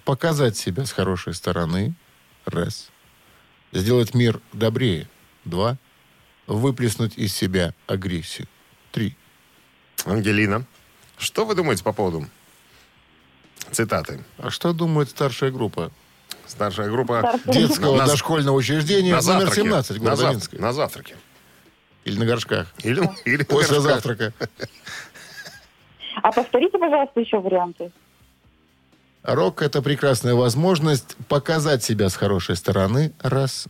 S2: показать себя с хорошей стороны, раз, сделать мир добрее, два, выплеснуть из себя агрессию, три.
S3: Ангелина, что вы думаете по поводу цитаты?
S2: А что думает старшая группа
S3: Старшая группа
S5: Старшая
S2: детского
S3: На-
S2: дошкольного учреждения
S3: на
S2: номер
S3: завтраке.
S2: 17
S3: на, зав- на завтраке.
S2: Или на горшках?
S3: Или, или на
S2: После
S3: горшках.
S2: завтрака.
S5: А повторите, пожалуйста, еще варианты.
S2: Рок — это прекрасная возможность показать себя с хорошей стороны, раз.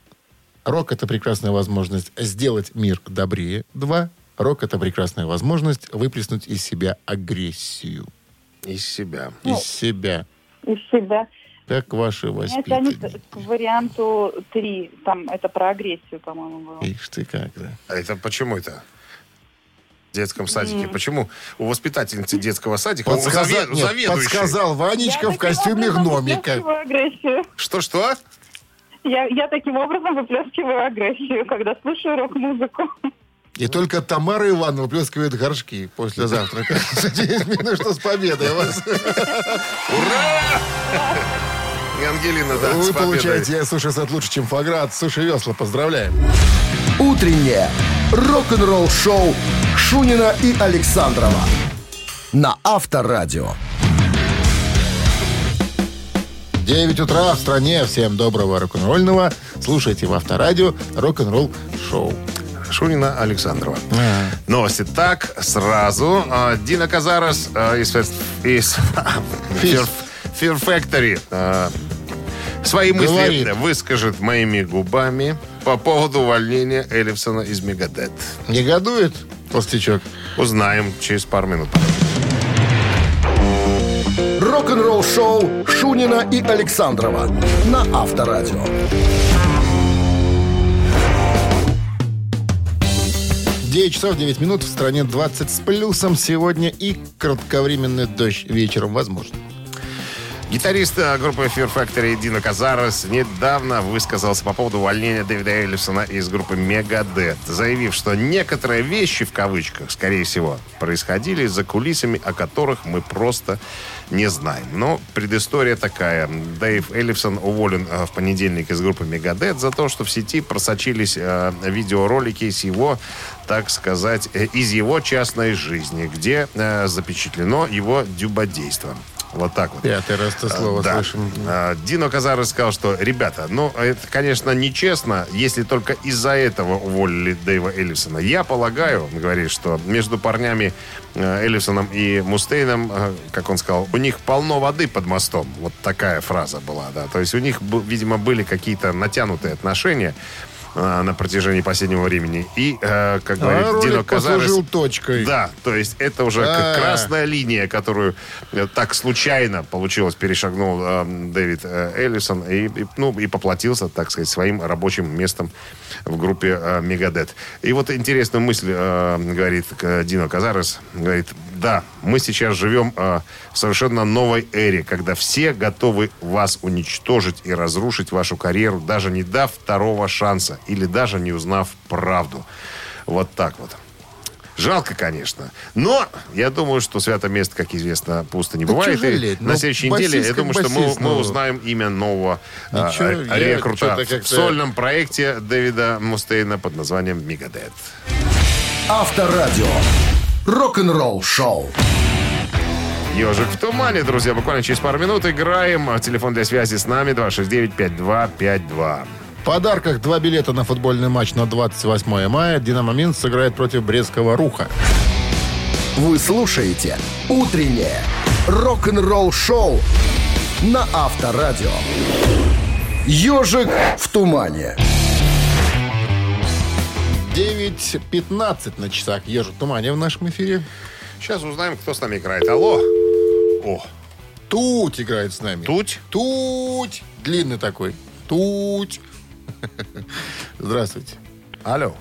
S2: Рок — это прекрасная возможность сделать мир добрее, два. Рок — это прекрасная возможность выплеснуть из себя агрессию.
S3: Из себя.
S2: Из себя.
S5: Из себя.
S2: Как ваши
S5: Меня тянет
S2: воспитанники.
S5: к варианту три. Там это про агрессию, по-моему, было.
S2: Ишь ты как, да.
S3: А это почему это? В детском садике. Почему у воспитательницы детского садика,
S2: Подсказал,
S3: у
S2: нет, подсказал Ванечка
S5: Я
S2: в костюме гномика.
S3: Что-что?
S5: Я, я таким образом выплескиваю агрессию, когда слушаю рок-музыку.
S2: И только Тамара Ивановна выплескивает горшки после завтрака. Ну что, с победой вас.
S3: И Ангелина, да,
S2: Вы получаете суши-сет лучше, чем фаград. Суши весла. Поздравляем.
S7: Утреннее рок-н-ролл шоу Шунина и Александрова на Авторадио.
S2: 9 утра в стране. Всем доброго рок-н-ролльного. Слушайте в Авторадио рок-н-ролл шоу.
S3: Шунина Александрова. Новости так, сразу. А, Дина Казарас а, из, из Fear, Fear Factory свои мысли
S2: Говорит.
S3: выскажет моими губами по поводу увольнения Эллифсона из Мегадет.
S2: Негодует толстячок?
S3: Узнаем через пару минут.
S7: Рок-н-ролл шоу Шунина и Александрова на Авторадио.
S2: 9 часов 9 минут. В стране 20 с плюсом сегодня и кратковременный дождь вечером возможно.
S3: Гитарист э, группы Fear Factory Дина Казарес недавно высказался по поводу увольнения Дэвида Эллифсона из группы Megadeth, заявив, что некоторые вещи, в кавычках, скорее всего, происходили за кулисами, о которых мы просто не знаем. Но предыстория такая. Дэйв Эллифсон уволен э, в понедельник из группы Megadeth за то, что в сети просочились э, видеоролики с его, так сказать, из его частной жизни, где запечатлено его дюбодейство. Вот так вот.
S2: Пятый раз это слово
S3: Да.
S2: слышим.
S3: А, Дино Казарес сказал, что, ребята, ну, это, конечно, нечестно, если только из-за этого уволили Дэйва Эллисона. Я полагаю, он говорит, что между парнями э, Эллисоном и Мустейном, э, как он сказал, у них полно воды под мостом. Вот такая фраза была, да. То есть у них, видимо, были какие-то натянутые отношения на протяжении последнего времени. И, э, как говорит
S2: А
S3: Дино Казарес...
S2: точкой.
S3: Да, то есть это уже
S2: А.
S3: как красная линия, которую э, так случайно получилось, перешагнул э, Дэвид э, Эллисон и, и, ну, и поплатился, так сказать, своим рабочим местом в группе э, Мегадет. И вот интересную мысль э, говорит э, Дино Казарес, говорит, да, мы сейчас живем э, в совершенно новой эре, когда все готовы вас уничтожить и разрушить вашу карьеру, даже не дав второго шанса или даже не узнав правду. Вот так вот. Жалко, конечно. Но я думаю, что свято место, как известно, пусто не
S2: Да
S3: бывает. И на
S2: Ну,
S3: следующей неделе, я думаю, что мы, мы узнаем имя нового а,
S2: Ничего, я
S3: рекрута в сольном проекте Дэвида Мустейна под названием «Мегадет».
S7: Авторадио. Рок-н-ролл шоу.
S3: Ежик в тумане, друзья. Буквально через пару минут играем. Телефон для связи с нами 269-5252.
S2: В подарках два билета на футбольный матч на 28 мая. «Динамо Минск» сыграет против Брестского «Руха».
S7: Вы слушаете «Утреннее рок-н-ролл шоу» на Авторадио. «Ежик в тумане».
S2: 9.15 на часах. В тумане в нашем эфире.
S3: Сейчас узнаем, кто с нами играет. Алло. О,
S2: Туть играет с нами.
S3: Туть?
S2: Туть. Длинный такой. Туть. Здравствуйте.
S3: алло.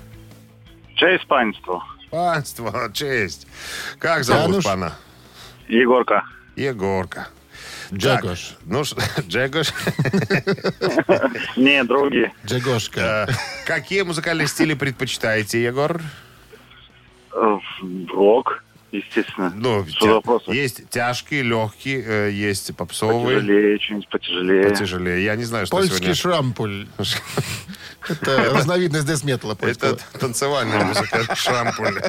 S4: Честь панство.
S3: Панство, честь. Как
S2: Да,
S3: зовут
S2: ну ж-
S3: пана?
S4: Егорка.
S3: Егорка.
S2: Джегош.
S3: Так, Ну, ш- Джегош.
S4: Не, другие.
S2: Джегошка.
S3: Э, Какие музыкальные стили предпочитаете, Егор?
S4: Э, Рок, естественно.
S3: Ну,
S4: Что
S3: тя-
S4: вопросы?
S3: есть тяжкие, легкие, э, есть попсовые,
S4: Потяжелее, что-нибудь потяжелее.
S3: потяжелее. Я не знаю, что
S2: Польский
S3: сегодня...
S2: шрампуль. Это разновидность десметала
S3: Это танцевальная музыка, шрампуль.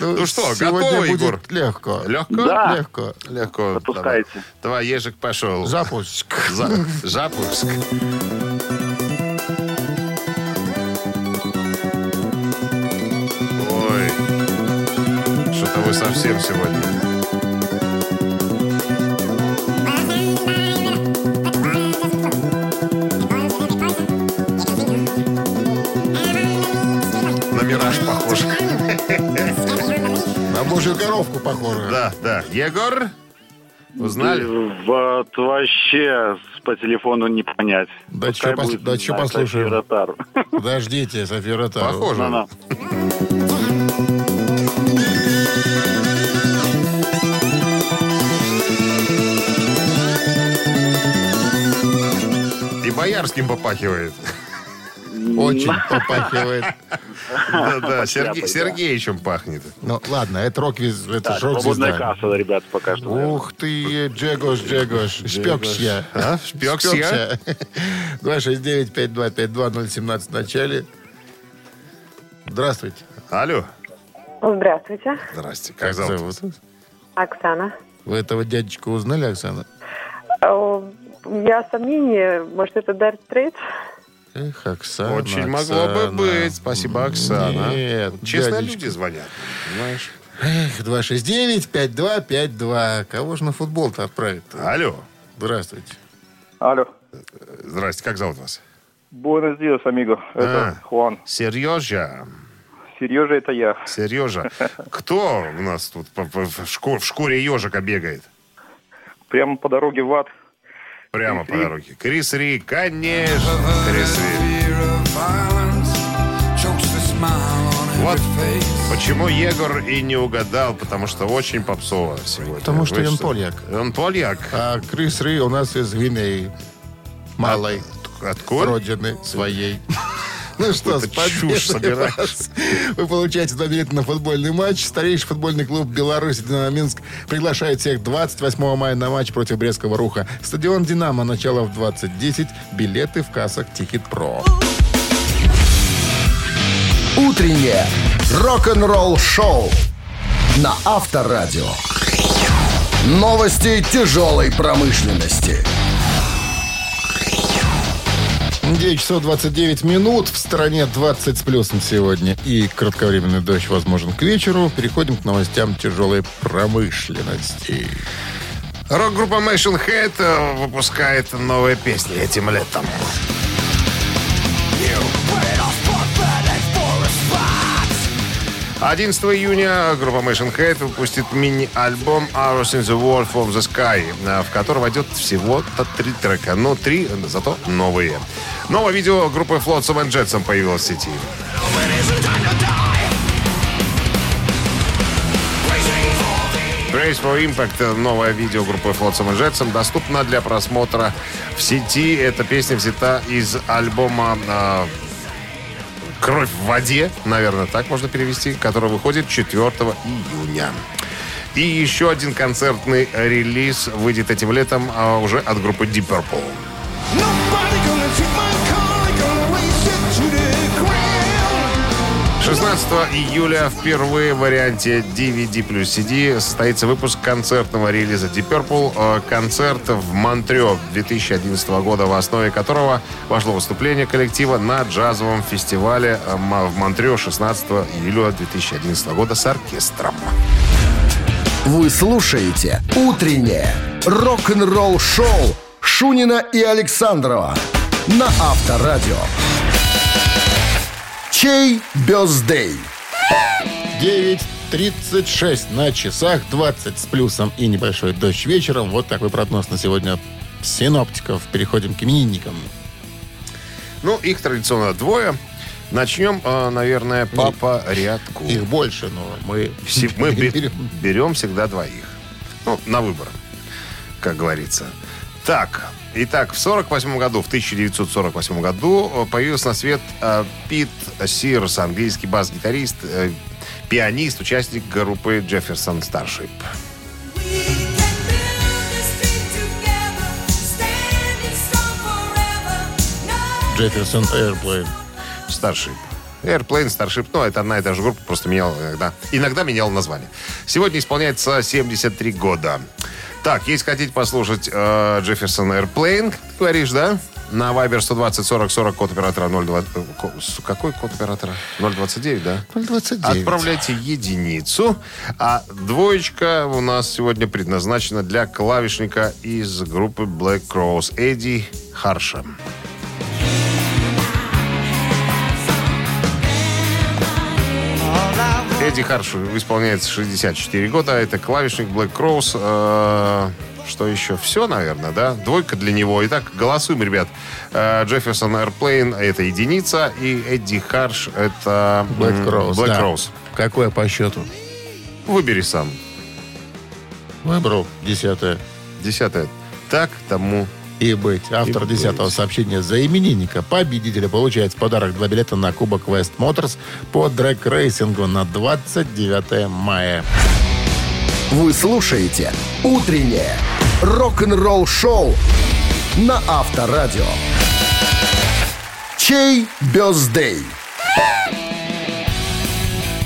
S3: ну что,
S2: сегодня
S3: готовы,
S2: будет
S3: Егор?
S2: легко.
S3: Легко?
S4: Да.
S2: Легко.
S3: Легко.
S4: Запускайте.
S3: Давай, ежик пошел.
S2: Запуск.
S3: За- Запуск. Что-то вы совсем сегодня. На мираж похож.
S2: На божью коровку похоже.
S3: Да, да. Егор? Узнали?
S4: Вот вообще по телефону не понять.
S2: Да
S4: Пускай
S2: чё пос-
S4: будет,
S2: да
S4: знаю,
S2: послушаем?
S4: София Ротару.
S2: Подождите, София Ротару.
S3: Похоже.
S4: На-на.
S3: Боярским попахивает.
S2: Очень попахивает.
S3: Да-да. Сергеичем пахнет.
S2: Ну, ладно, это рок это
S4: Так,
S2: ж рок
S4: свободная касса, ребята, пока что.
S2: Ух ты, Джегош, Джегош. Шпекс я.
S3: А? Шпекс я?
S2: 269-5252-017 в начале. Здравствуйте.
S3: Алло.
S5: Здравствуйте,
S3: Здрасте. Как зовут?
S5: Оксана.
S2: Вы этого дядечку узнали, Оксана?
S5: Я сомнение, может, это Дарт Стрейтс?
S2: Эх, Оксана,
S3: Очень могло бы быть. Спасибо, Оксана.
S2: Нет,
S3: Честные
S2: дядечка.
S3: люди звонят. Понимаешь?
S2: Эх, 269-5252. Кого же на футбол-то отправить
S3: Алло.
S2: Здравствуйте.
S4: Алло.
S3: Здрасте. Как зовут вас?
S4: Буэнос диас, амиго. Это
S3: А.
S4: Хуан.
S3: Сережа.
S4: Сережа, это я.
S3: Сережа. Кто у нас тут в шкуре ежика бегает?
S4: Прямо по дороге в ад.
S3: Прямо по
S4: Ри.
S3: дороге. Крис Ри, конечно. Крис Ри. Вот почему Егор и не угадал, потому что очень попсово сегодня.
S2: Потому что
S3: Вы
S2: он поляк.
S3: Он поляк.
S2: А Крис Рэй у нас из Гвинеи. Малой
S3: Откуда?
S2: родины своей. Ну что, с
S3: чушь
S2: победой
S3: собираешь.
S2: вас. Вы получаете два билета на футбольный матч. Старейший футбольный клуб Беларусь «Динамо Минск» приглашает всех 28 мая на матч против Брестского Руха. Стадион «Динамо». Начало в 20.10. Билеты в кассах «Тикет Про».
S7: Утреннее рок-н-ролл шоу на Авторадио. Новости тяжелой промышленности.
S2: 9 часов 29 минут. В стороне 20 с плюсом сегодня. И кратковременный дождь возможен к вечеру. Переходим к новостям тяжелой промышленности.
S3: Рок-группа Machine Head э, выпускает новые песни этим летом. 11 июня группа Machine Head выпустит мини-альбом Hours in the World from the Sky, э, в который войдет всего-то три трека, но три, зато новые. Новое видео группы Flotsam and Jetsam появилось в сети. Brace for Impact, новое видео группы Flotsam Jetsam, доступно для просмотра в сети. Эта песня взята из альбома э, «Кровь в воде», наверное, так можно перевести, который выходит 4 июня. И еще один концертный релиз выйдет этим летом а, уже от группы Deep Purple. 16 июля впервые в варианте DVD плюс CD состоится выпуск концертного релиза Deep Purple. Э, Концерт в Монтрео 2011 года, в основе которого вошло выступление коллектива на джазовом фестивале э, в Монтрео 16 июля 2011 года с оркестром.
S7: Вы слушаете «Утреннее рок-н-ролл-шоу» Шунина и Александрова на Авторадио. Чей бездей?
S2: 9.36 на часах, 20 с плюсом и небольшой дождь вечером. Вот такой прогноз на сегодня синоптиков. Переходим к именинникам.
S3: Ну, их традиционно двое. Начнем, э, наверное, по порядку.
S2: Их больше, но мы,
S3: Все- мы бе-
S2: берем.
S3: берем всегда двоих. Ну, на выбор, как говорится. Так, итак, в 48 году, в 1948 году э, появился на свет э, Пит Сирс, английский бас-гитарист, э, пианист, участник группы Джефферсон Старшип.
S2: Джефферсон Airplane.
S3: Старшип. Airplane, Starship, ну, это одна и та же группа, просто менял иногда. Иногда менял название. Сегодня исполняется 73 года. Так, если хотите послушать э, Джефферсон Airplane, ты говоришь, да? На Viber 120 40 40 код оператора 020... э, Какой код оператора? 029, да?
S2: 029.
S3: Отправляйте единицу. А двоечка у нас сегодня предназначена для клавишника из группы Black Crows Эдди Харша. Эдди Харш исполняется 64 года. Это клавишник Black Crows. Э, что еще? Все, наверное, да? Двойка для него. Итак, голосуем, ребят. Э, Джефферсон Airplane — это единица. И Эдди Харш — это...
S2: Black
S3: м,
S2: Cross.
S3: Black
S2: да.
S3: Cross.
S2: Какое по счету?
S3: Выбери сам.
S2: Выбрал десятое.
S3: Десятое. Так тому
S2: И быть. Автор
S3: И
S2: десятого
S3: быть.
S2: сообщения за именинника победителя получает в подарок два билета на Кубок West Motors по дрэг-рейсингу на 29 мая.
S7: Вы слушаете «Утреннее рок-н-ролл-шоу» на Авторадио. Чей birthday?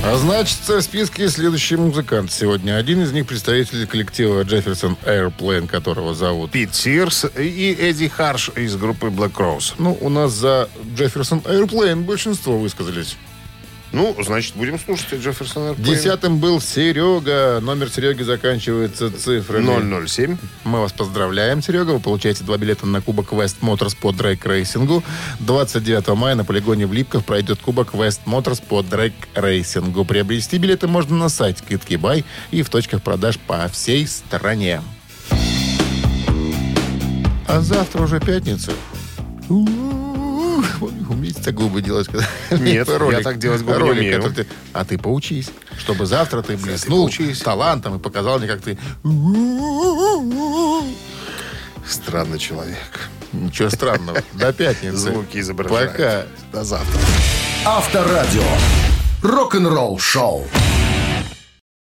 S2: А значит, в списке следующий музыкант сегодня. Один из них представитель коллектива Jefferson Airplane, которого зовут.
S3: Пит Сирс и Эдди Харш из группы Black Crows.
S2: Ну, у нас за Jefferson Airplane большинство высказались.
S3: Ну, значит, будем слушать Jefferson Airplane.
S2: Десятым был Серега. Номер Сереги заканчивается цифрами.
S3: 007.
S2: Мы вас поздравляем, Серега. Вы получаете два билета на Кубок West Motors по дрэг-рейсингу. 29 мая на полигоне в Липках пройдет Кубок West Motors по драйк-рейсингу. Приобрести билеты можно на сайте Китки Бай и в точках продаж по всей стране. А завтра уже пятница. Умеете так губы делать? когда-
S3: Нет, я так делать губы не
S2: ролик,
S3: умею.
S2: который ты- А ты поучись, чтобы завтра ты блеснул
S3: поучись.
S2: талантом и показал мне, как ты...
S3: Странный человек.
S2: Ничего странного. До пятницы.
S3: Звуки изображают.
S2: Пока.
S3: До завтра.
S7: Авторадио. Рок-н-ролл-шоу.